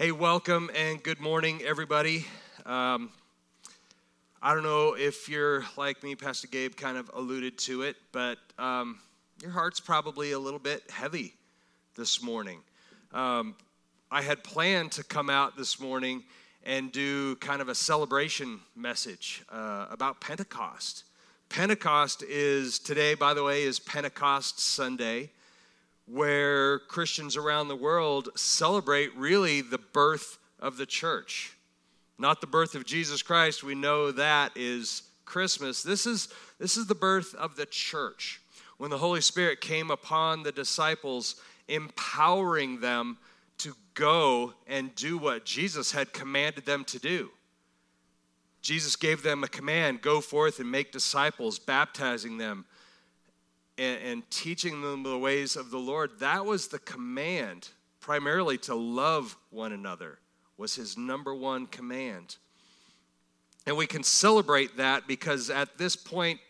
Hey, welcome and good morning, everybody. Um, I don't know if you're like me, Pastor Gabe kind of alluded to it, but um, your heart's probably a little bit heavy this morning. Um, I had planned to come out this morning and do kind of a celebration message uh, about Pentecost. Pentecost is today, by the way, is Pentecost Sunday where Christians around the world celebrate really the birth of the church. Not the birth of Jesus Christ, we know that is Christmas. This is, this is the birth of the church. When the Holy Spirit came upon the disciples, empowering them to go and do what Jesus had commanded them to do. Jesus gave them a command go forth and make disciples, baptizing them and, and teaching them the ways of the Lord, that was the command, primarily to love one another, was his number one command. And we can celebrate that because at this point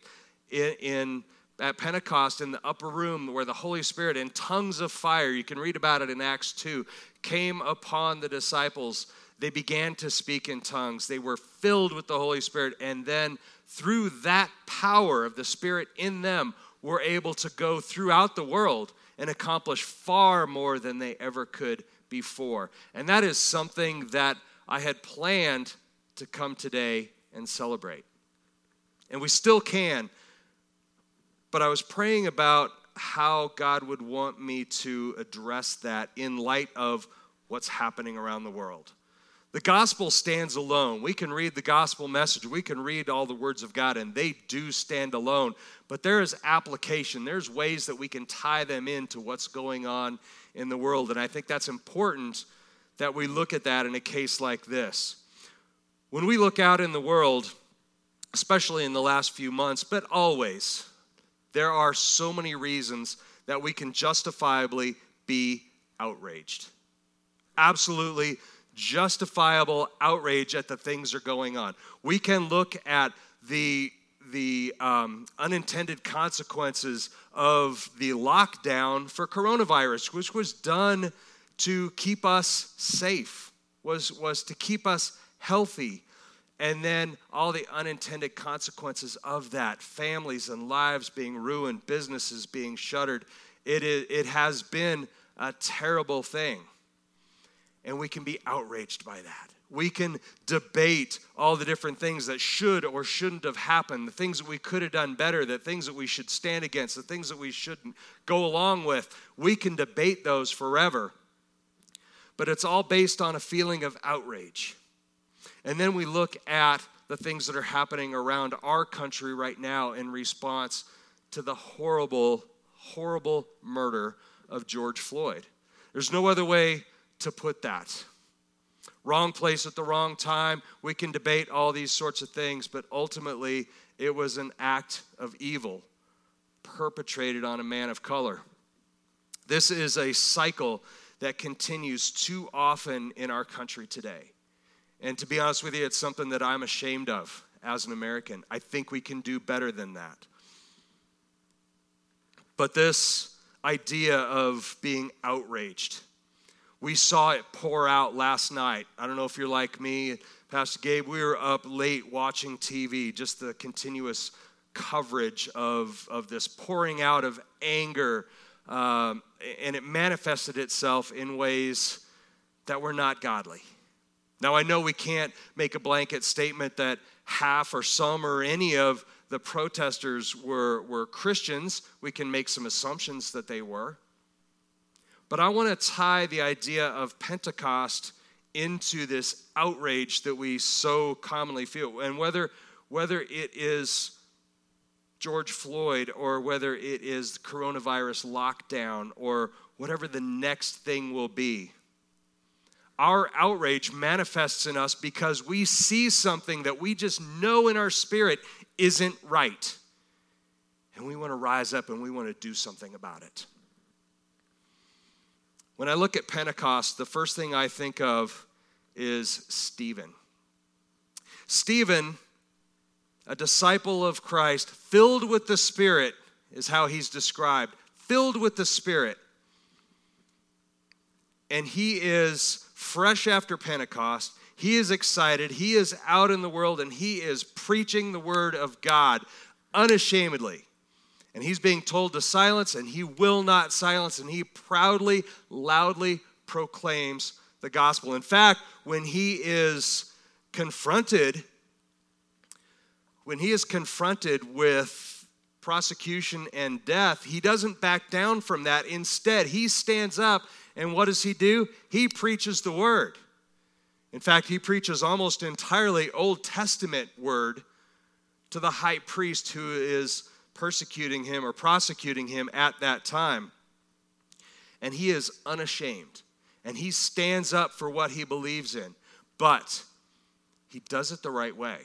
in, in at Pentecost in the upper room where the Holy Spirit in tongues of fire, you can read about it in Acts 2, came upon the disciples. They began to speak in tongues. They were filled with the Holy Spirit. And then through that power of the Spirit in them, were able to go throughout the world and accomplish far more than they ever could before. And that is something that I had planned to come today and celebrate. And we still can. But I was praying about how God would want me to address that in light of what's happening around the world. The gospel stands alone. We can read the gospel message, we can read all the words of God, and they do stand alone. But there is application, there's ways that we can tie them into what's going on in the world. And I think that's important that we look at that in a case like this. When we look out in the world, especially in the last few months, but always, there are so many reasons that we can justifiably be outraged. Absolutely justifiable outrage at the things that are going on. We can look at the the um, unintended consequences of the lockdown for coronavirus, which was done to keep us safe, was, was to keep us healthy. And then all the unintended consequences of that families and lives being ruined, businesses being shuttered. It, it has been a terrible thing and we can be outraged by that. We can debate all the different things that should or shouldn't have happened, the things that we could have done better, the things that we should stand against, the things that we shouldn't go along with. We can debate those forever. But it's all based on a feeling of outrage. And then we look at the things that are happening around our country right now in response to the horrible, horrible murder of George Floyd. There's no other way to put that. Wrong place at the wrong time. We can debate all these sorts of things, but ultimately, it was an act of evil perpetrated on a man of color. This is a cycle that continues too often in our country today. And to be honest with you, it's something that I'm ashamed of as an American. I think we can do better than that. But this idea of being outraged, we saw it pour out last night. I don't know if you're like me, Pastor Gabe, we were up late watching TV, just the continuous coverage of, of this pouring out of anger. Um, and it manifested itself in ways that were not godly. Now, I know we can't make a blanket statement that half or some or any of the protesters were, were Christians. We can make some assumptions that they were. But I want to tie the idea of Pentecost into this outrage that we so commonly feel. And whether, whether it is George Floyd or whether it is coronavirus lockdown or whatever the next thing will be, our outrage manifests in us because we see something that we just know in our spirit isn't right. And we want to rise up and we want to do something about it. When I look at Pentecost, the first thing I think of is Stephen. Stephen, a disciple of Christ, filled with the Spirit, is how he's described. Filled with the Spirit. And he is fresh after Pentecost. He is excited. He is out in the world and he is preaching the word of God unashamedly. And he's being told to silence, and he will not silence, and he proudly, loudly proclaims the gospel. In fact, when he is confronted, when he is confronted with prosecution and death, he doesn't back down from that. Instead, he stands up, and what does he do? He preaches the word. In fact, he preaches almost entirely Old Testament word to the high priest who is persecuting him or prosecuting him at that time. And he is unashamed and he stands up for what he believes in, but he does it the right way.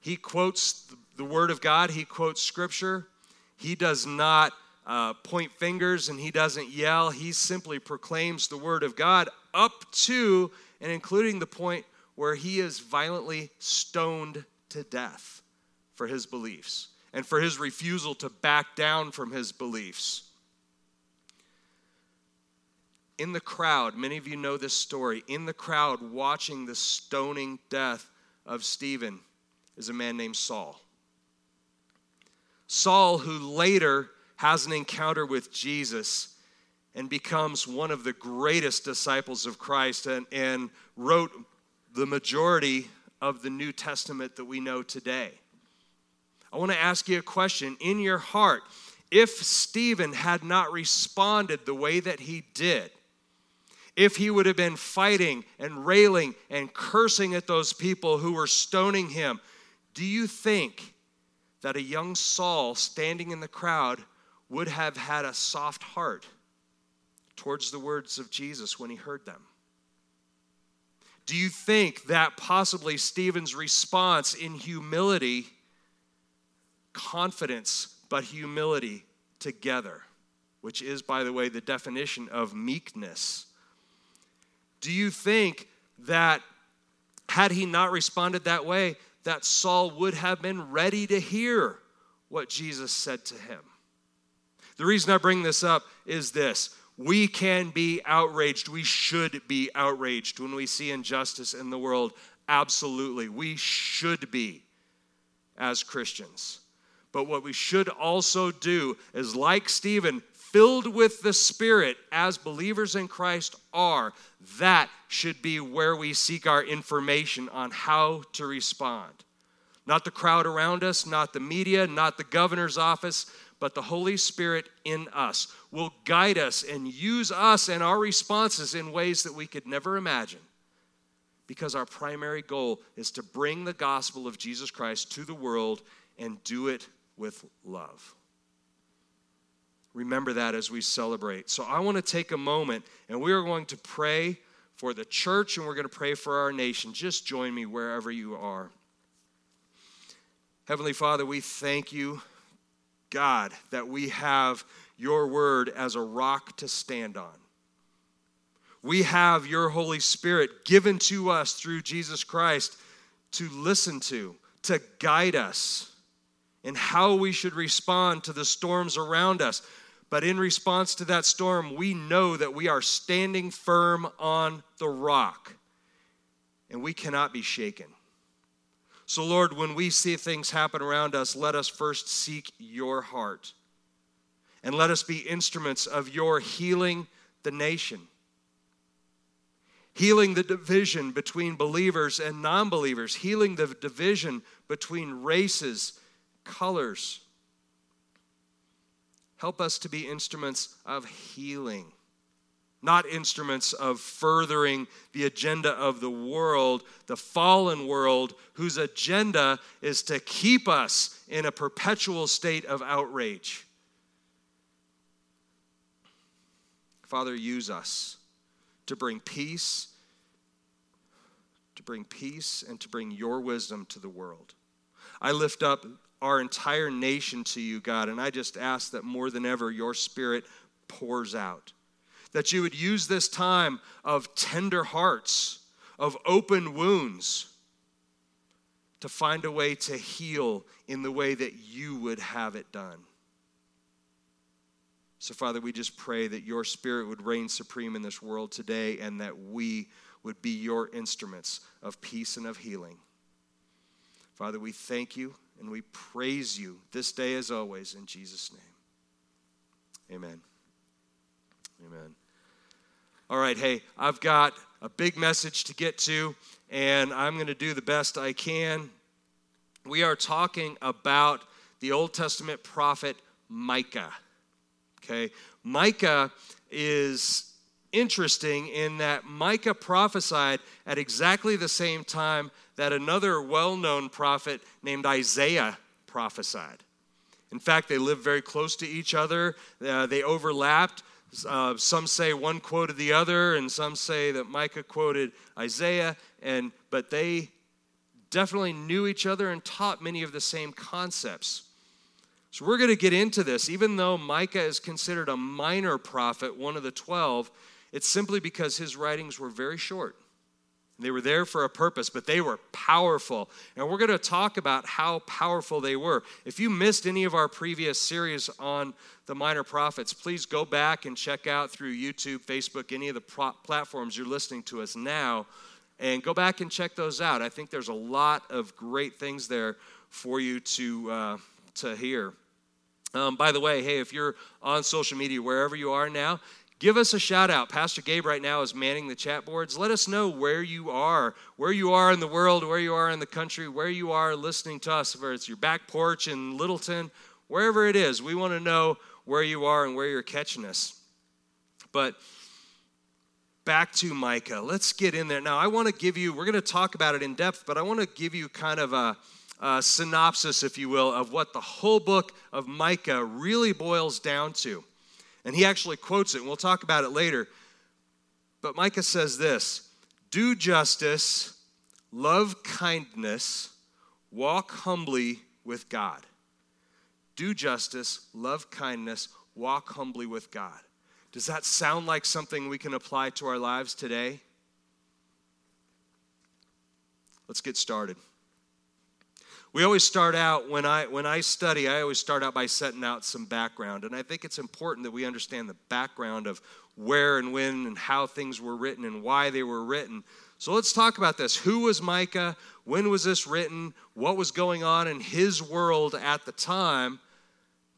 He quotes the Word of God, he quotes Scripture. He does not uh, point fingers and he doesn't yell. He simply proclaims the Word of God up to and including the point where he is violently stoned to death for his beliefs and for his refusal to back down from his beliefs. In the crowd, many of you know this story, in the crowd watching the stoning death of Stephen is a man named Saul. Saul, who later has an encounter with Jesus and becomes one of the greatest disciples of Christ and, and wrote the majority of the New Testament that we know today. I want to ask you a question. In your heart, if Stephen had not responded the way that he did, if he would have been fighting and railing and cursing at those people who were stoning him, do you think that a young Saul standing in the crowd would have had a soft heart towards the words of Jesus when he heard them? Do you think that possibly Stephen's response in humility, confidence, but humility together, which is, by the way, the definition of meekness? Do you think that had he not responded that way, that Saul would have been ready to hear what Jesus said to him? The reason I bring this up is this we can be outraged. We should be outraged when we see injustice in the world. Absolutely. We should be as Christians. But what we should also do is, like Stephen, filled with the Spirit as believers in Christ are, that should be where we seek our information on how to respond. Not the crowd around us, not the media, not the governor's office, but the Holy Spirit in us will guide us and use us and our responses in ways that we could never imagine. Because our primary goal is to bring the gospel of Jesus Christ to the world and do it with love. Remember that as we celebrate. So I want to take a moment and we are going to pray for the church and we're going to pray for our nation. Just join me wherever you are. Heavenly Father, we thank you, God, that we have your word as a rock to stand on. We have your Holy Spirit given to us through Jesus Christ to listen to, to guide us in how we should respond to the storms around us. But in response to that storm, we know that we are standing firm on the rock and we cannot be shaken. So, Lord, when we see things happen around us, let us first seek your heart and let us be instruments of your healing the nation, healing the division between believers and non believers, healing the division between races, colors, Help us to be instruments of healing, not instruments of furthering the agenda of the world, the fallen world, whose agenda is to keep us in a perpetual state of outrage. Father, use us to bring peace, to bring peace, and to bring your wisdom to the world. I lift up our entire nation to you, God. And I just ask that more than ever, your spirit pours out. That you would use this time of tender hearts, of open wounds, to find a way to heal in the way that you would have it done. So, Father, we just pray that your spirit would reign supreme in this world today and that we would be your instruments of peace and of healing. Father, we thank you and we praise you this day as always in Jesus' name. Amen. Amen. All right, hey, I've got a big message to get to, and I'm going to do the best I can. We are talking about the Old Testament prophet Micah. Okay, Micah is interesting in that Micah prophesied at exactly the same time that another well known prophet named Isaiah prophesied. In fact, they lived very close to each other, uh, they overlapped. Uh, some say one quoted the other, and some say that Micah quoted Isaiah, and, but they definitely knew each other and taught many of the same concepts. So we're going to get into this. Even though Micah is considered a minor prophet, one of the 12, it's simply because his writings were very short. They were there for a purpose, but they were powerful. And we're going to talk about how powerful they were. If you missed any of our previous series on the minor prophets, please go back and check out through YouTube, Facebook, any of the pro- platforms you're listening to us now, and go back and check those out. I think there's a lot of great things there for you to, uh, to hear. Um, by the way, hey, if you're on social media, wherever you are now, give us a shout out. Pastor Gabe right now is manning the chat boards. Let us know where you are, where you are in the world, where you are in the country, where you are listening to us, whether it's your back porch in Littleton, wherever it is. We want to know where you are and where you're catching us. But back to Micah. Let's get in there. Now, I want to give you, we're going to talk about it in depth, but I want to give you kind of a, a synopsis, if you will, of what the whole book of Micah really boils down to. And he actually quotes it, and we'll talk about it later. But Micah says this Do justice, love kindness, walk humbly with God. Do justice, love kindness, walk humbly with God. Does that sound like something we can apply to our lives today? Let's get started. We always start out when I when I study, I always start out by setting out some background, and I think it's important that we understand the background of where and when and how things were written and why they were written. So let's talk about this. Who was Micah? When was this written? What was going on in his world at the time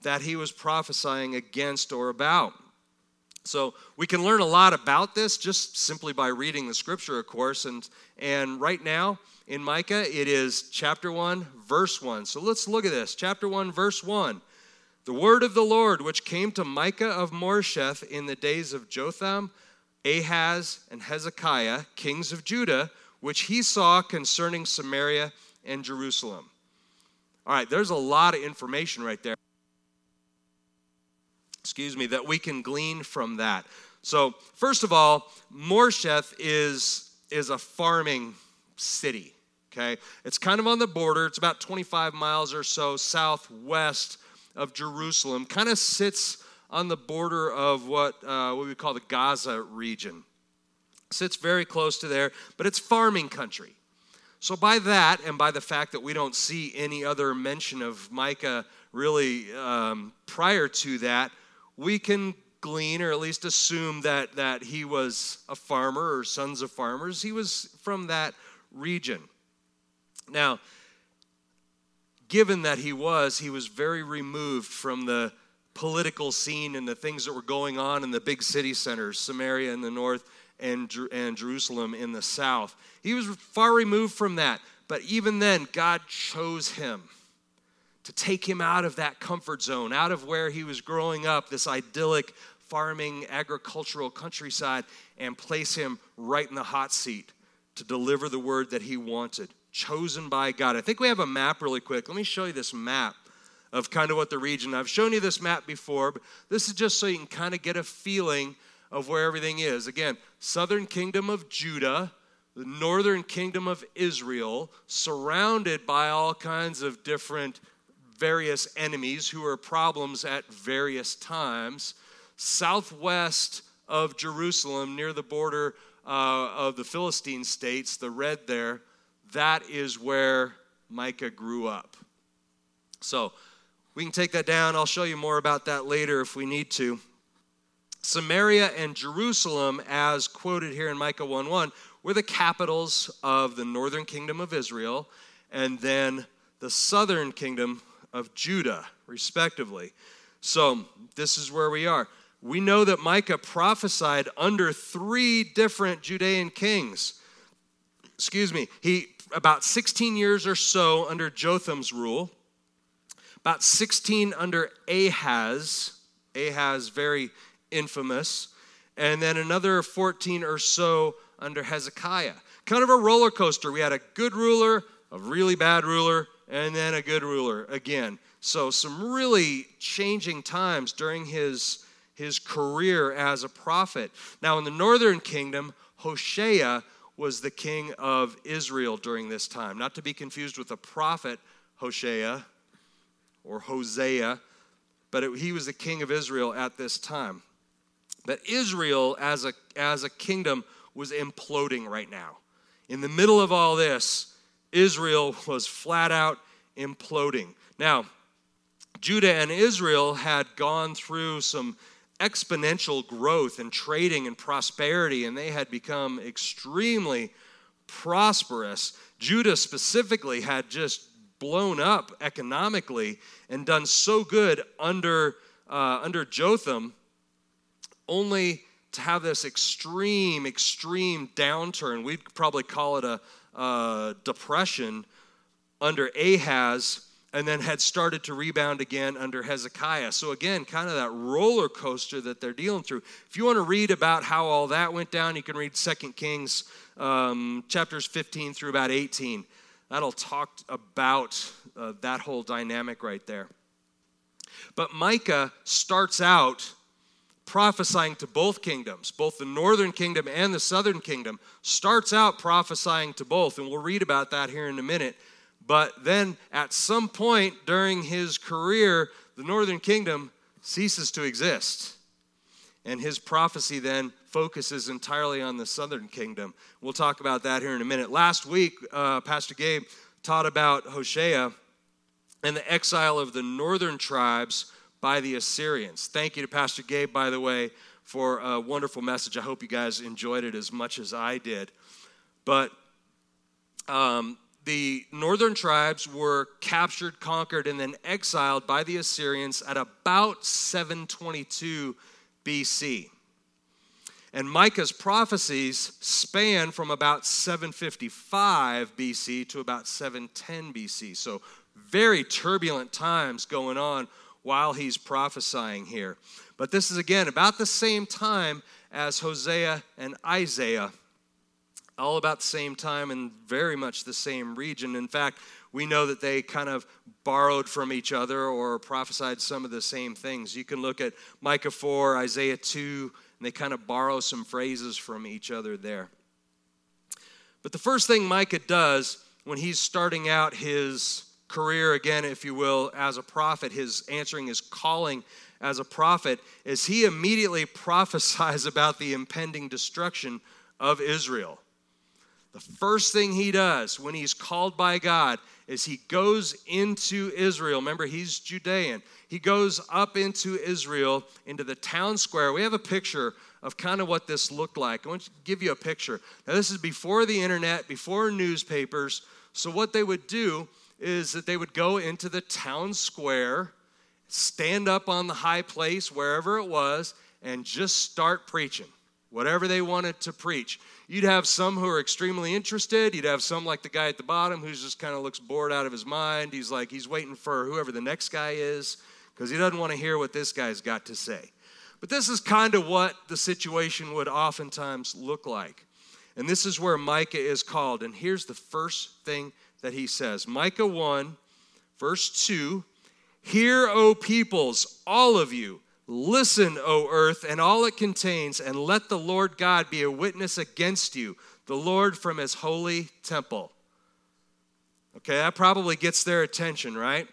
that he was prophesying against or about? So we can learn a lot about this just simply by reading the scripture, of course. And, and right now in Micah, it is chapter 1, verse 1. So let's look at this. Chapter 1, verse 1. The word of the Lord, which came to Micah of Moresheth in the days of Jotham, Ahaz, and Hezekiah, kings of Judah, which he saw concerning Samaria and Jerusalem. All right, there's a lot of information right there excuse me, that we can glean from that. So, first of all, Moresheth is, is a farming city, okay? It's kind of on the border. It's about 25 miles or so southwest of Jerusalem, kind of sits on the border of what, uh, what we call the Gaza region. Sits very close to there, but it's farming country. So, by that, and by the fact that we don't see any other mention of Micah really um, prior to that, we can glean or at least assume that, that he was a farmer or sons of farmers. He was from that region. Now, given that he was, he was very removed from the political scene and the things that were going on in the big city centers, Samaria in the north and, and Jerusalem in the south. He was far removed from that. But even then, God chose him to take him out of that comfort zone, out of where he was growing up, this idyllic farming, agricultural countryside, and place him right in the hot seat to deliver the word that he wanted, chosen by God. I think we have a map really quick. Let me show you this map of kind of what the region. I've shown you this map before, but this is just so you can kind of get a feeling of where everything is. Again, southern kingdom of Judah, the northern kingdom of Israel, surrounded by all kinds of different various enemies who are problems at various times. Southwest of Jerusalem, near the border uh, of the Philistine states, the red there, that is where Micah grew up. So we can take that down. I'll show you more about that later if we need to. Samaria and Jerusalem, as quoted here in Micah 1 1, were the capitals of the northern kingdom of Israel and then the southern kingdom of Judah, respectively. So, this is where we are. We know that Micah prophesied under three different Judean kings. Excuse me. He about 16 years or so under Jotham's rule, about 16 under Ahaz. Ahaz, very infamous. And then another 14 or so under Hezekiah. Kind of a roller coaster. We had a good ruler, a really bad ruler, and then a good ruler again. So, some really changing times during his, his career as a prophet. Now, in the northern kingdom, Hoshea was the king of Israel during this time. Not to be confused with the prophet Hoshea or Hosea, but it, he was the king of Israel at this time. But Israel, as a, as a kingdom, was imploding right now. In the middle of all this, Israel was flat out imploding. Now, Judah and Israel had gone through some exponential growth and trading and prosperity, and they had become extremely prosperous. Judah specifically had just blown up economically and done so good under, uh, under Jotham, only to have this extreme, extreme downturn. We'd probably call it a, a depression under Ahaz and then had started to rebound again under Hezekiah. So, again, kind of that roller coaster that they're dealing through. If you want to read about how all that went down, you can read 2 Kings um, chapters 15 through about 18. That'll talk about uh, that whole dynamic right there. But Micah starts out prophesying to both kingdoms, both the northern kingdom and the southern kingdom, starts out prophesying to both. And we'll read about that here in a minute. But then at some point during his career, the northern kingdom ceases to exist. And his prophecy then focuses entirely on the southern kingdom. We'll talk about that here in a minute. Last week, uh, Pastor Gabe taught about Hosea and the exile of the northern tribes by the Assyrians. Thank you to Pastor Gabe, by the way, for a wonderful message. I hope you guys enjoyed it as much as I did. But um, the northern tribes were captured, conquered, and then exiled by the Assyrians at about 722 BC. And Micah's prophecies span from about 755 BC to about 710 BC. So, very turbulent times going on while he's prophesying here. But this is again about the same time as Hosea and Isaiah all about the same time and very much the same region. In fact, we know that they kind of borrowed from each other or prophesied some of the same things. You can look at Micah 4, Isaiah 2, and they kind of borrow some phrases from each other there. But the first thing Micah does when he's starting out his career, again, if you will, as a prophet, his answering his calling as a prophet, is he immediately prophesies about the impending destruction of Israel. The first thing he does when he's called by God is he goes into Israel. Remember, he's Judean. He goes up into Israel, into the town square. We have a picture of kind of what this looked like. I want to give you a picture. Now, this is before the internet, before newspapers. So, what they would do is that they would go into the town square, stand up on the high place, wherever it was, and just start preaching whatever they wanted to preach. You'd have some who are extremely interested. You'd have some like the guy at the bottom who just kind of looks bored out of his mind. He's like, he's waiting for whoever the next guy is because he doesn't want to hear what this guy's got to say. But this is kind of what the situation would oftentimes look like. And this is where Micah is called. And here's the first thing that he says Micah 1, verse 2 Hear, O peoples, all of you Listen, O earth, and all it contains, and let the Lord God be a witness against you, the Lord from his holy temple. Okay, that probably gets their attention, right?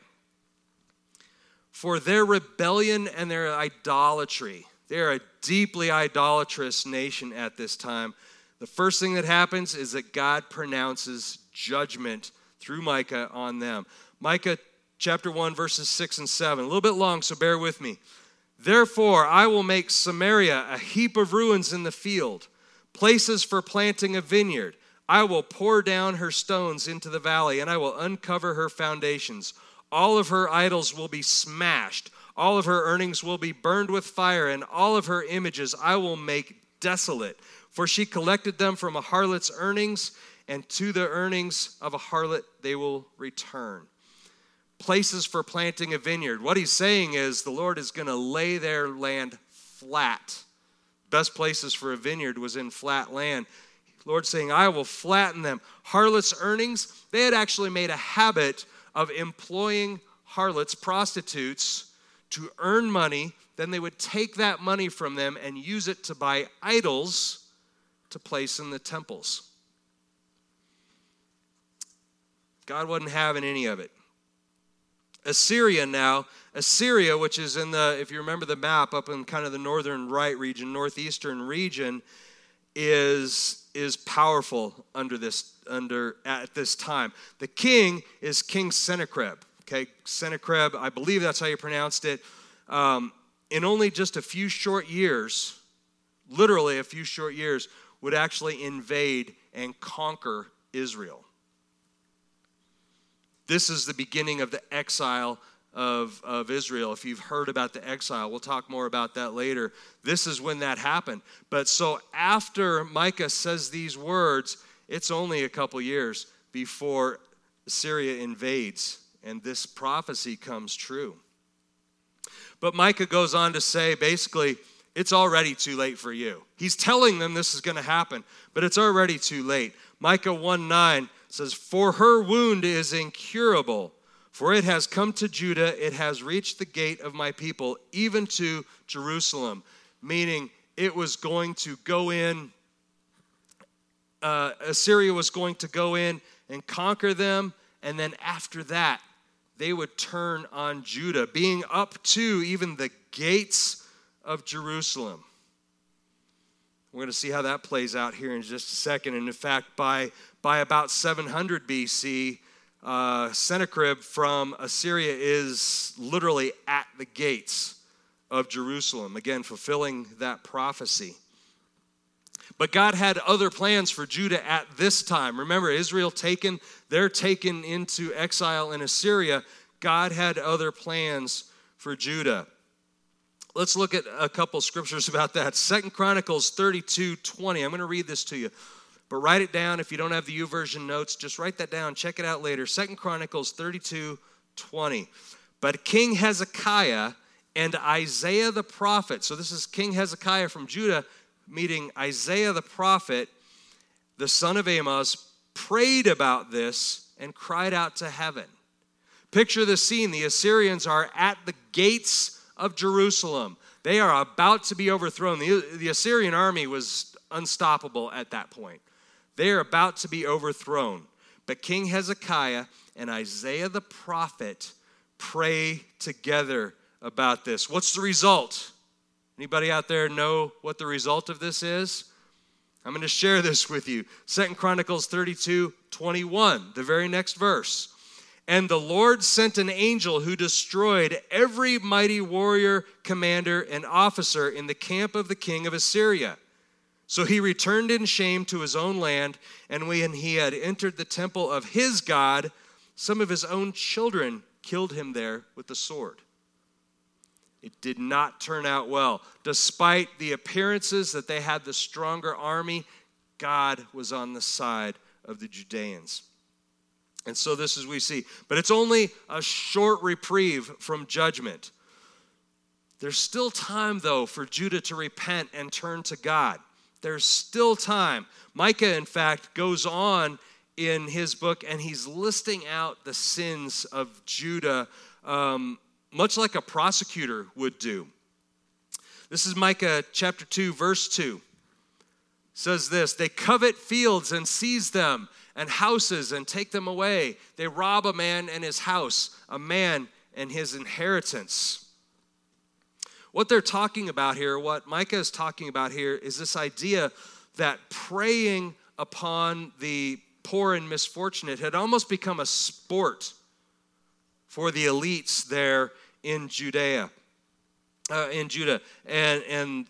For their rebellion and their idolatry. They're a deeply idolatrous nation at this time. The first thing that happens is that God pronounces judgment through Micah on them. Micah chapter 1, verses 6 and 7. A little bit long, so bear with me. Therefore, I will make Samaria a heap of ruins in the field, places for planting a vineyard. I will pour down her stones into the valley, and I will uncover her foundations. All of her idols will be smashed, all of her earnings will be burned with fire, and all of her images I will make desolate. For she collected them from a harlot's earnings, and to the earnings of a harlot they will return places for planting a vineyard. What he's saying is the Lord is going to lay their land flat. Best places for a vineyard was in flat land. Lord saying, I will flatten them. Harlots' earnings, they had actually made a habit of employing harlots, prostitutes, to earn money. Then they would take that money from them and use it to buy idols to place in the temples. God wasn't having any of it. Assyria now, Assyria, which is in the, if you remember the map, up in kind of the northern right region, northeastern region, is is powerful under this under at this time. The king is King Sennacherib. Okay, Sennacherib, I believe that's how you pronounced it. Um, in only just a few short years, literally a few short years, would actually invade and conquer Israel. This is the beginning of the exile of, of Israel. If you've heard about the exile, we'll talk more about that later. This is when that happened. But so after Micah says these words, it's only a couple years before Syria invades and this prophecy comes true. But Micah goes on to say basically, it's already too late for you. He's telling them this is going to happen, but it's already too late. Micah 1 9 says, For her wound is incurable, for it has come to Judah, it has reached the gate of my people, even to Jerusalem. Meaning, it was going to go in, uh, Assyria was going to go in and conquer them, and then after that, they would turn on Judah, being up to even the gates of Jerusalem. We're going to see how that plays out here in just a second. And in fact, by, by about 700 BC, uh, Sennacherib from Assyria is literally at the gates of Jerusalem, again, fulfilling that prophecy. But God had other plans for Judah at this time. Remember, Israel taken, they're taken into exile in Assyria. God had other plans for Judah. Let's look at a couple scriptures about that. Second Chronicles 32 20. I'm going to read this to you. But write it down if you don't have the YouVersion notes. Just write that down. Check it out later. Second Chronicles 32 20. But King Hezekiah and Isaiah the prophet, so this is King Hezekiah from Judah meeting Isaiah the prophet, the son of Amos, prayed about this and cried out to heaven. Picture the scene. The Assyrians are at the gates of Jerusalem. They are about to be overthrown. The, the Assyrian army was unstoppable at that point. They are about to be overthrown. But King Hezekiah and Isaiah the prophet pray together about this. What's the result? Anybody out there know what the result of this is? I'm going to share this with you. Second Chronicles 32 21, the very next verse. And the Lord sent an angel who destroyed every mighty warrior, commander, and officer in the camp of the king of Assyria. So he returned in shame to his own land, and when he had entered the temple of his God, some of his own children killed him there with the sword. It did not turn out well. Despite the appearances that they had the stronger army, God was on the side of the Judeans. And so this is we see. But it's only a short reprieve from judgment. There's still time, though, for Judah to repent and turn to God. There's still time. Micah, in fact, goes on in his book and he's listing out the sins of Judah, um, much like a prosecutor would do. This is Micah chapter 2, verse 2. It says this They covet fields and seize them and houses and take them away. They rob a man and his house, a man and his inheritance. What they're talking about here, what Micah is talking about here, is this idea that preying upon the poor and misfortunate had almost become a sport for the elites there in Judea. uh, in Judah, and and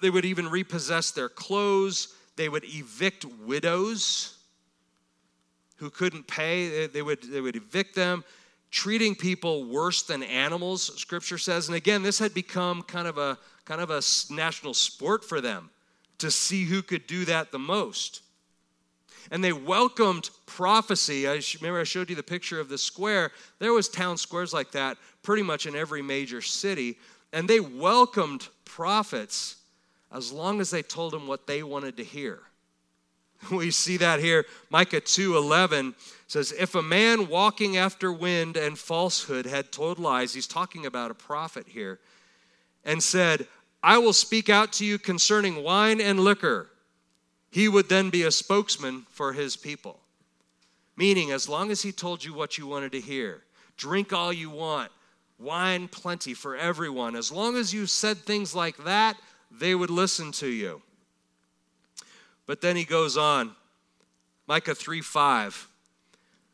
they would even repossess their clothes. They would evict widows who couldn't pay. They would they would evict them, treating people worse than animals. Scripture says, and again, this had become kind of a kind of a national sport for them to see who could do that the most. And they welcomed prophecy. I remember I showed you the picture of the square. There was town squares like that pretty much in every major city, and they welcomed prophets as long as they told them what they wanted to hear. We see that here. Micah 2:11 says, "If a man walking after wind and falsehood had told lies, he's talking about a prophet here, and said, I will speak out to you concerning wine and liquor. He would then be a spokesman for his people. Meaning, as long as he told you what you wanted to hear, drink all you want, wine plenty for everyone, as long as you said things like that, they would listen to you. But then he goes on Micah 3 5.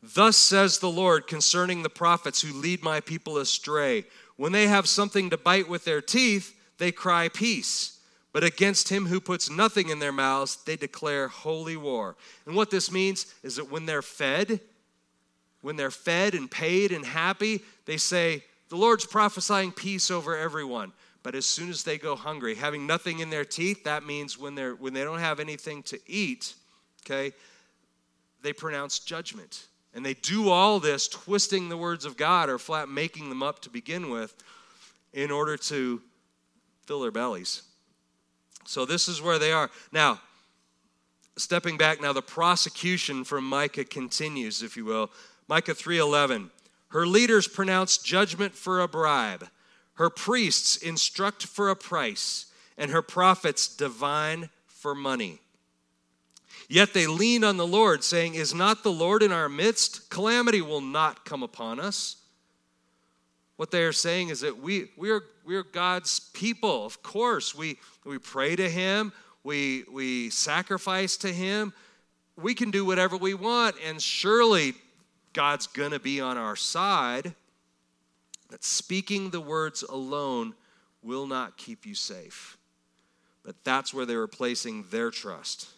Thus says the Lord concerning the prophets who lead my people astray. When they have something to bite with their teeth, they cry peace. But against him who puts nothing in their mouths, they declare holy war. And what this means is that when they're fed, when they're fed and paid and happy, they say, The Lord's prophesying peace over everyone. But as soon as they go hungry, having nothing in their teeth, that means when, they're, when they don't have anything to eat, okay, they pronounce judgment. And they do all this twisting the words of God or flat making them up to begin with in order to fill their bellies. So this is where they are. Now, stepping back now the prosecution from Micah continues, if you will. Micah 3:11. Her leaders pronounce judgment for a bribe. Her priests instruct for a price, and her prophets divine for money. Yet they lean on the Lord, saying, Is not the Lord in our midst? Calamity will not come upon us. What they are saying is that we, we, are, we are God's people. Of course, we, we pray to Him, we, we sacrifice to Him. We can do whatever we want, and surely God's going to be on our side. That speaking the words alone will not keep you safe. But that's where they were placing their trust.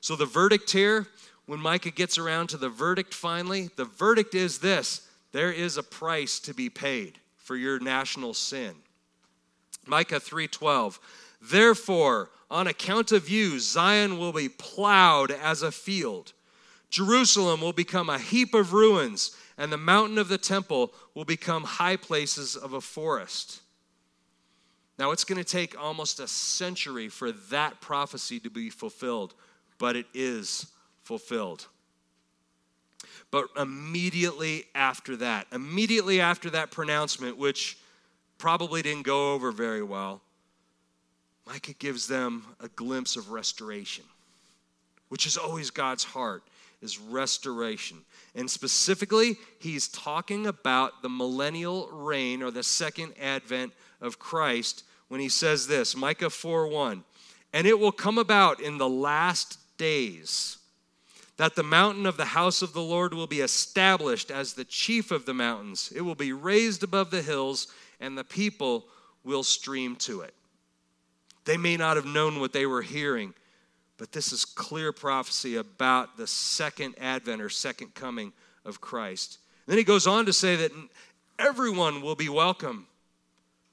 So the verdict here, when Micah gets around to the verdict finally, the verdict is this there is a price to be paid for your national sin. Micah 3:12 Therefore on account of you Zion will be plowed as a field Jerusalem will become a heap of ruins and the mountain of the temple will become high places of a forest. Now it's going to take almost a century for that prophecy to be fulfilled, but it is fulfilled. But immediately after that, immediately after that pronouncement, which probably didn't go over very well, Micah gives them a glimpse of restoration, which is always God's heart, is restoration. And specifically, he's talking about the millennial reign or the second advent of Christ when he says this Micah 4 1. And it will come about in the last days that the mountain of the house of the Lord will be established as the chief of the mountains. It will be raised above the hills, and the people will stream to it. They may not have known what they were hearing, but this is clear prophecy about the second advent or second coming of Christ. And then he goes on to say that everyone will be welcome,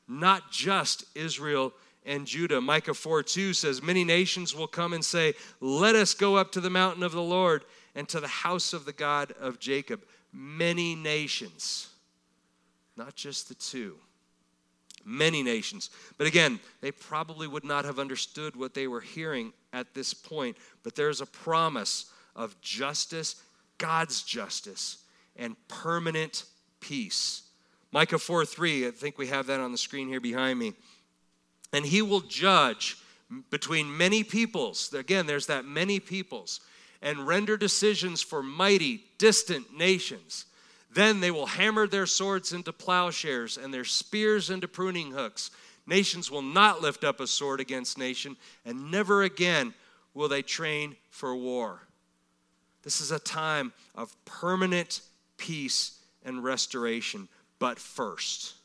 not just Israel and Judah. Micah 4 2 says, Many nations will come and say, Let us go up to the mountain of the Lord and to the house of the God of Jacob. Many nations, not just the two. Many nations. But again, they probably would not have understood what they were hearing at this point. But there's a promise of justice, God's justice, and permanent peace. Micah 4 3, I think we have that on the screen here behind me and he will judge between many peoples. Again, there's that many peoples, and render decisions for mighty, distant nations. Then they will hammer their swords into plowshares and their spears into pruning hooks. Nations will not lift up a sword against nation, and never again will they train for war. This is a time of permanent peace and restoration. But first,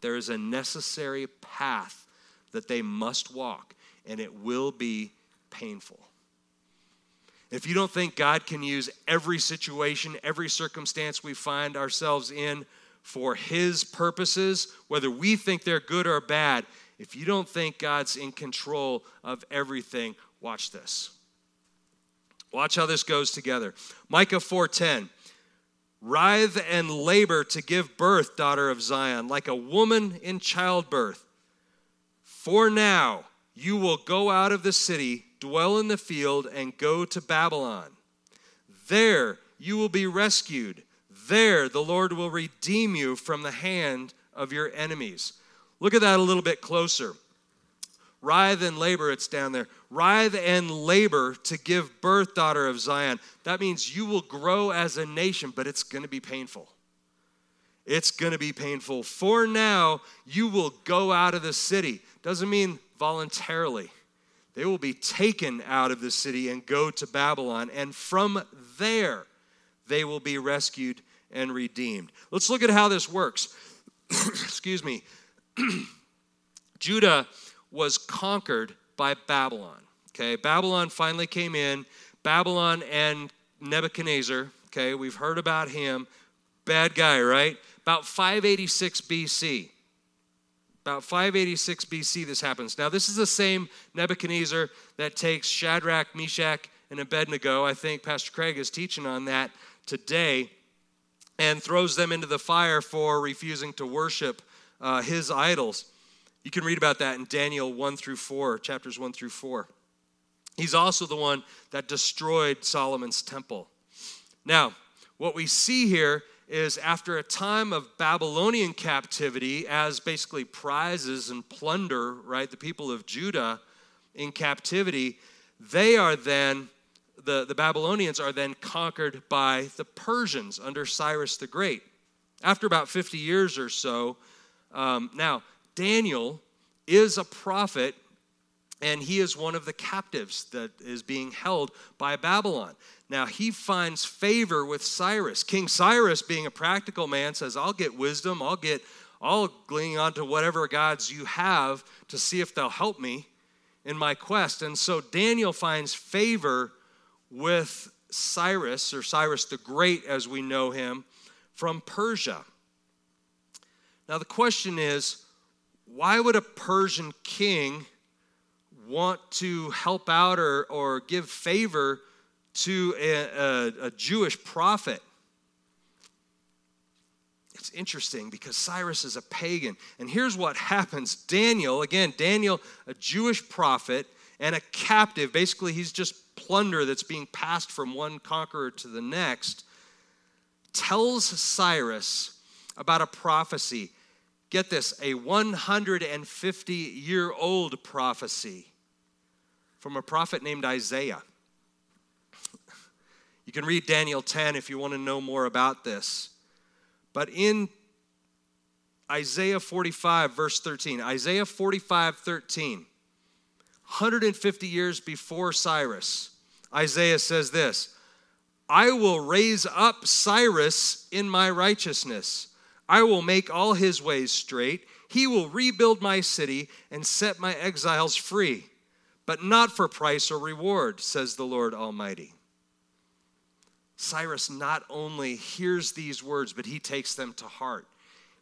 There is a necessary path that they must walk, and it will be painful. If you don't think God can use every situation, every circumstance we find ourselves in for His purposes, whether we think they're good or bad, if you don't think God's in control of everything, watch this. Watch how this goes together. Micah 4:10. Writhe and labor to give birth, daughter of Zion, like a woman in childbirth. For now you will go out of the city, dwell in the field, and go to Babylon. There you will be rescued. There the Lord will redeem you from the hand of your enemies. Look at that a little bit closer. Writhe and labor, it's down there. Writhe and labor to give birth, daughter of Zion. That means you will grow as a nation, but it's going to be painful. It's going to be painful. For now, you will go out of the city. Doesn't mean voluntarily. They will be taken out of the city and go to Babylon, and from there they will be rescued and redeemed. Let's look at how this works. Excuse me. Judah was conquered by Babylon. Okay, Babylon finally came in. Babylon and Nebuchadnezzar, okay, we've heard about him. Bad guy, right? About 586 BC. About 586 BC, this happens. Now, this is the same Nebuchadnezzar that takes Shadrach, Meshach, and Abednego. I think Pastor Craig is teaching on that today and throws them into the fire for refusing to worship uh, his idols. You can read about that in Daniel 1 through 4, chapters 1 through 4. He's also the one that destroyed Solomon's temple. Now, what we see here is after a time of Babylonian captivity, as basically prizes and plunder, right, the people of Judah in captivity, they are then, the, the Babylonians are then conquered by the Persians under Cyrus the Great. After about 50 years or so, um, now, Daniel is a prophet and he is one of the captives that is being held by Babylon. Now, he finds favor with Cyrus. King Cyrus, being a practical man, says, I'll get wisdom, I'll get, I'll glean onto whatever gods you have to see if they'll help me in my quest. And so Daniel finds favor with Cyrus, or Cyrus the Great as we know him, from Persia. Now, the question is why would a Persian king want to help out or, or give favor to a, a, a Jewish prophet? It's interesting because Cyrus is a pagan. And here's what happens Daniel, again, Daniel, a Jewish prophet and a captive, basically, he's just plunder that's being passed from one conqueror to the next, tells Cyrus about a prophecy get this, a 150 year old prophecy from a prophet named Isaiah. You can read Daniel 10 if you want to know more about this. But in Isaiah 45, verse 13, Isaiah 45, 13, 150 years before Cyrus, Isaiah says this I will raise up Cyrus in my righteousness I will make all his ways straight. He will rebuild my city and set my exiles free, but not for price or reward, says the Lord Almighty. Cyrus not only hears these words, but he takes them to heart.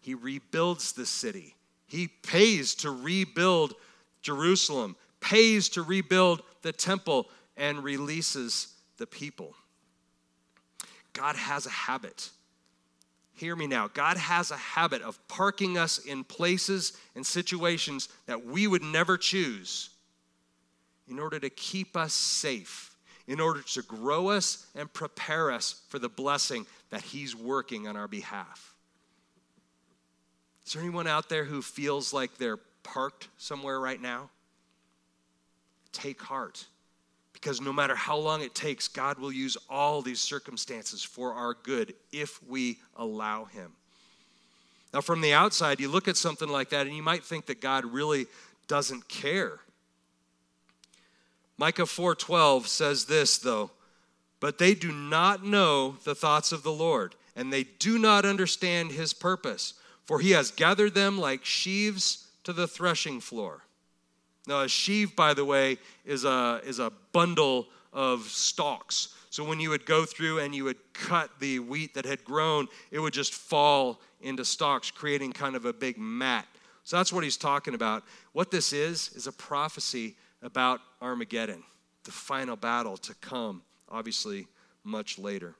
He rebuilds the city. He pays to rebuild Jerusalem, pays to rebuild the temple, and releases the people. God has a habit Hear me now. God has a habit of parking us in places and situations that we would never choose in order to keep us safe, in order to grow us and prepare us for the blessing that He's working on our behalf. Is there anyone out there who feels like they're parked somewhere right now? Take heart. Because no matter how long it takes, God will use all these circumstances for our good if we allow Him. Now, from the outside, you look at something like that and you might think that God really doesn't care. Micah 4:12 says this though, but they do not know the thoughts of the Lord, and they do not understand his purpose. for he has gathered them like sheaves to the threshing floor. Uh, now, a sheaf, by the way, is a, is a bundle of stalks. So when you would go through and you would cut the wheat that had grown, it would just fall into stalks, creating kind of a big mat. So that's what he's talking about. What this is, is a prophecy about Armageddon, the final battle to come, obviously, much later.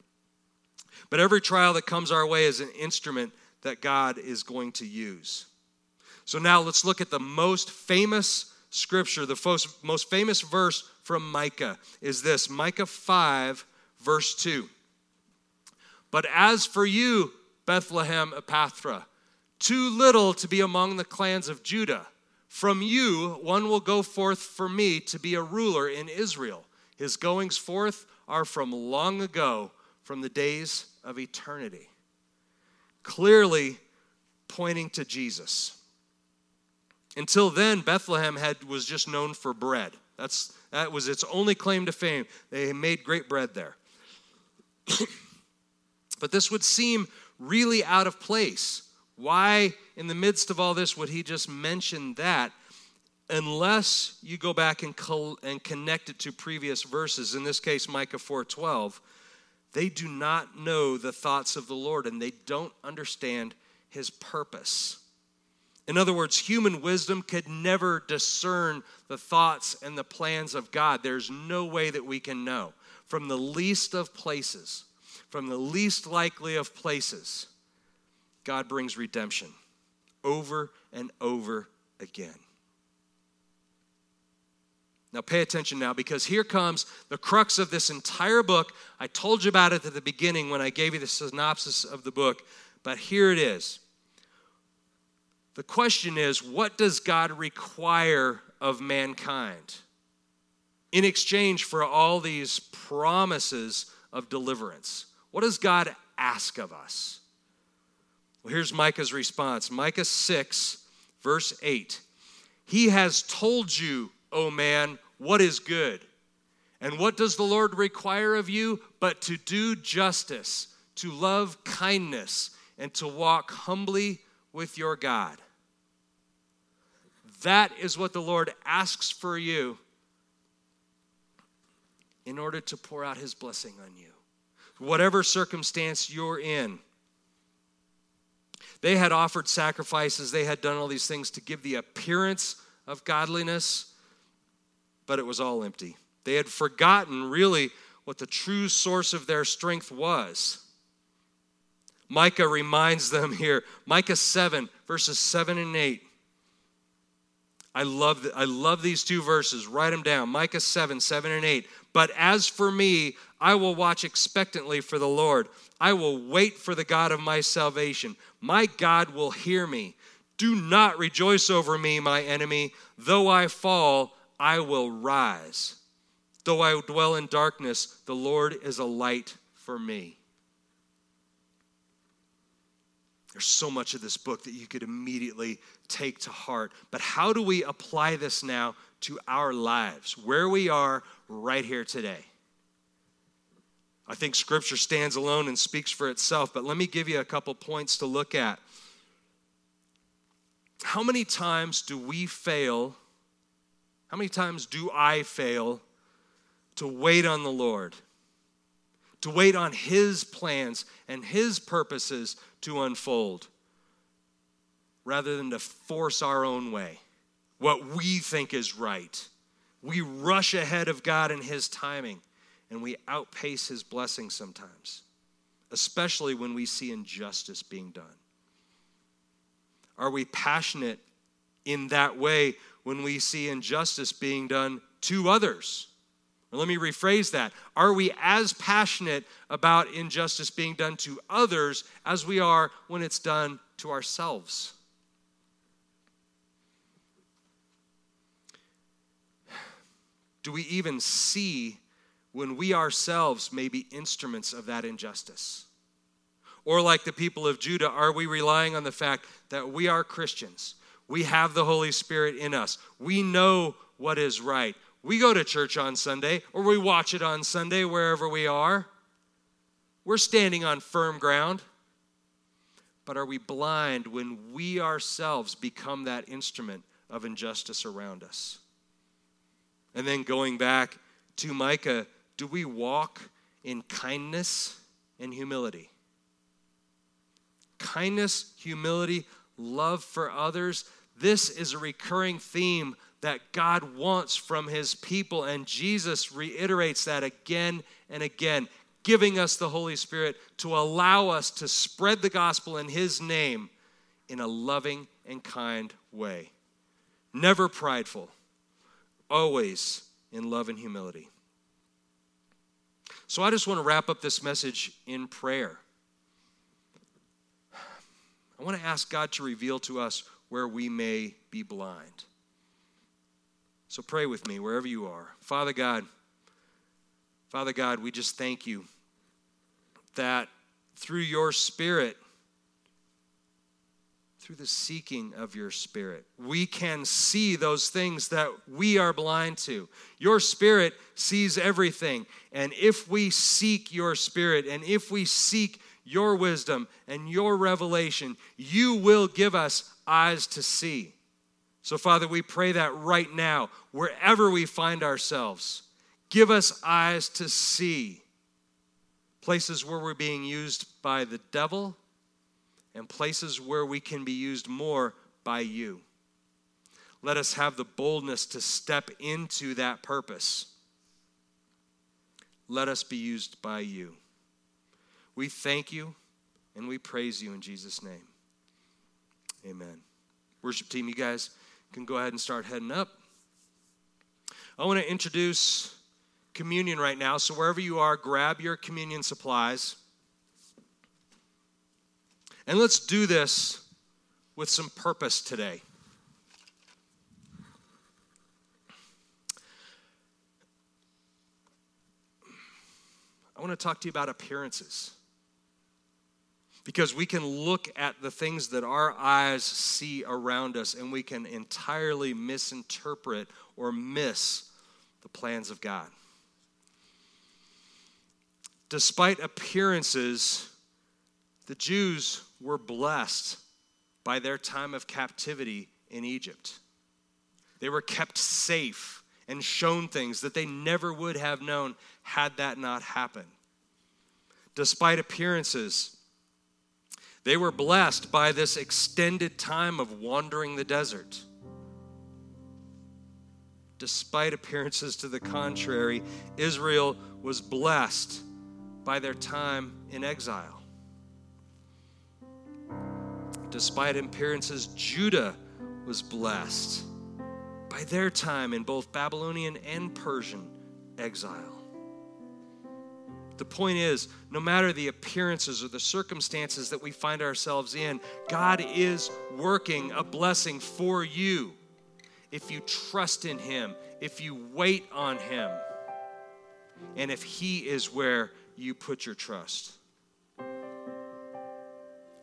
But every trial that comes our way is an instrument that God is going to use. So now let's look at the most famous scripture, the most famous verse from Micah is this Micah 5, verse 2. But as for you, Bethlehem Ephrathah, too little to be among the clans of Judah, from you one will go forth for me to be a ruler in Israel. His goings forth are from long ago, from the days of eternity. Clearly pointing to Jesus. Until then, Bethlehem had, was just known for bread. That's, that was its only claim to fame. They made great bread there. but this would seem really out of place. Why, in the midst of all this, would he just mention that? Unless you go back and, col- and connect it to previous verses, in this case, Micah 4:12, they do not know the thoughts of the Lord and they don't understand his purpose. In other words, human wisdom could never discern the thoughts and the plans of God. There's no way that we can know. From the least of places, from the least likely of places, God brings redemption over and over again. Now, pay attention now because here comes the crux of this entire book. I told you about it at the beginning when I gave you the synopsis of the book, but here it is. The question is what does God require of mankind in exchange for all these promises of deliverance? What does God ask of us? Well, here's Micah's response Micah 6, verse 8. He has told you, O man, what is good. And what does the Lord require of you? But to do justice, to love kindness, and to walk humbly with your God. That is what the Lord asks for you in order to pour out his blessing on you. Whatever circumstance you're in, they had offered sacrifices, they had done all these things to give the appearance of godliness, but it was all empty. They had forgotten really what the true source of their strength was. Micah reminds them here, Micah 7, verses 7 and 8. I love, I love these two verses. Write them down Micah 7, 7 and 8. But as for me, I will watch expectantly for the Lord. I will wait for the God of my salvation. My God will hear me. Do not rejoice over me, my enemy. Though I fall, I will rise. Though I dwell in darkness, the Lord is a light for me. There's so much of this book that you could immediately take to heart. But how do we apply this now to our lives, where we are right here today? I think scripture stands alone and speaks for itself, but let me give you a couple points to look at. How many times do we fail? How many times do I fail to wait on the Lord? To wait on His plans and His purposes to unfold rather than to force our own way, what we think is right. We rush ahead of God and His timing, and we outpace His blessing sometimes, especially when we see injustice being done. Are we passionate in that way when we see injustice being done to others? Let me rephrase that. Are we as passionate about injustice being done to others as we are when it's done to ourselves? Do we even see when we ourselves may be instruments of that injustice? Or, like the people of Judah, are we relying on the fact that we are Christians? We have the Holy Spirit in us. We know what is right. We go to church on Sunday or we watch it on Sunday wherever we are. We're standing on firm ground. but are we blind when we ourselves become that instrument of injustice around us? And then going back to Micah, do we walk in kindness and humility? Kindness, humility, love for others. This is a recurring theme that God wants from his people, and Jesus reiterates that again and again, giving us the Holy Spirit to allow us to spread the gospel in his name in a loving and kind way. Never prideful, always in love and humility. So I just want to wrap up this message in prayer. I want to ask God to reveal to us where we may be blind. So pray with me wherever you are. Father God, Father God, we just thank you that through your Spirit, through the seeking of your Spirit, we can see those things that we are blind to. Your Spirit sees everything. And if we seek your Spirit and if we seek your wisdom and your revelation, you will give us eyes to see. So, Father, we pray that right now, wherever we find ourselves, give us eyes to see places where we're being used by the devil and places where we can be used more by you. Let us have the boldness to step into that purpose. Let us be used by you. We thank you and we praise you in Jesus' name. Amen. Worship team, you guys can go ahead and start heading up. I want to introduce communion right now. So, wherever you are, grab your communion supplies. And let's do this with some purpose today. I want to talk to you about appearances because we can look at the things that our eyes see around us and we can entirely misinterpret or miss the plans of God. Despite appearances, the Jews were blessed by their time of captivity in Egypt. They were kept safe and shown things that they never would have known had that not happened. Despite appearances, they were blessed by this extended time of wandering the desert. Despite appearances to the contrary, Israel was blessed by their time in exile. Despite appearances, Judah was blessed by their time in both Babylonian and Persian exile. The point is, no matter the appearances or the circumstances that we find ourselves in, God is working a blessing for you if you trust in Him, if you wait on Him, and if He is where you put your trust.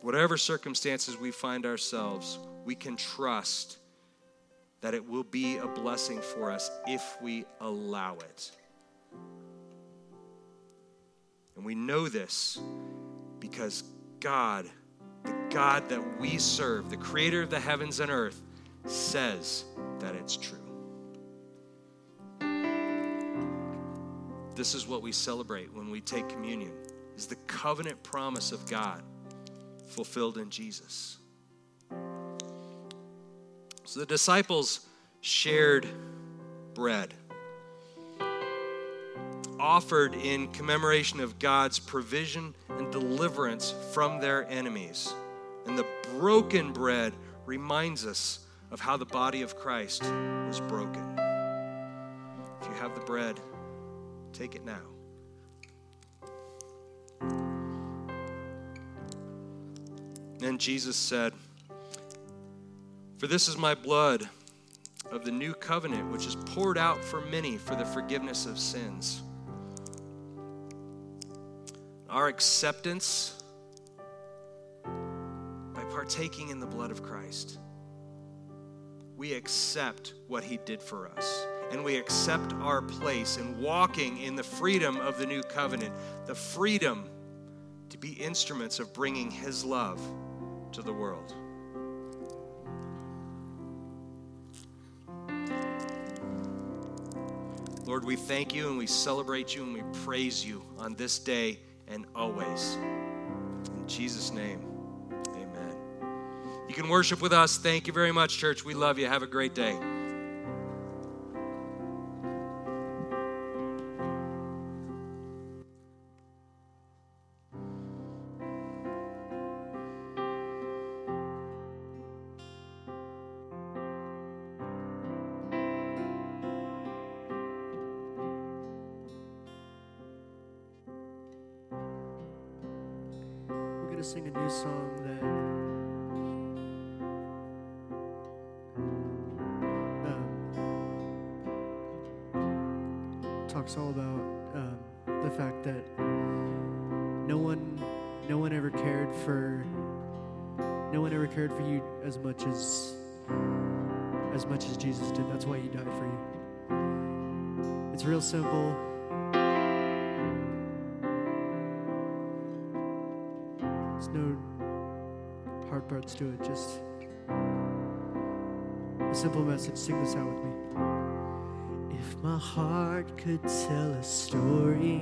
Whatever circumstances we find ourselves, we can trust that it will be a blessing for us if we allow it. And we know this because God, the God that we serve, the creator of the heavens and earth, says that it's true. This is what we celebrate when we take communion is the covenant promise of God fulfilled in Jesus. So the disciples shared bread offered in commemoration of God's provision and deliverance from their enemies. And the broken bread reminds us of how the body of Christ was broken. If you have the bread, take it now. Then Jesus said, For this is my blood of the new covenant, which is poured out for many for the forgiveness of sins our acceptance by partaking in the blood of Christ. We accept what he did for us, and we accept our place in walking in the freedom of the new covenant, the freedom to be instruments of bringing his love to the world. Lord, we thank you and we celebrate you and we praise you on this day and always. In Jesus' name, amen. You can worship with us. Thank you very much, church. We love you. Have a great day. simple message. Sing this out with me. If my heart could tell a story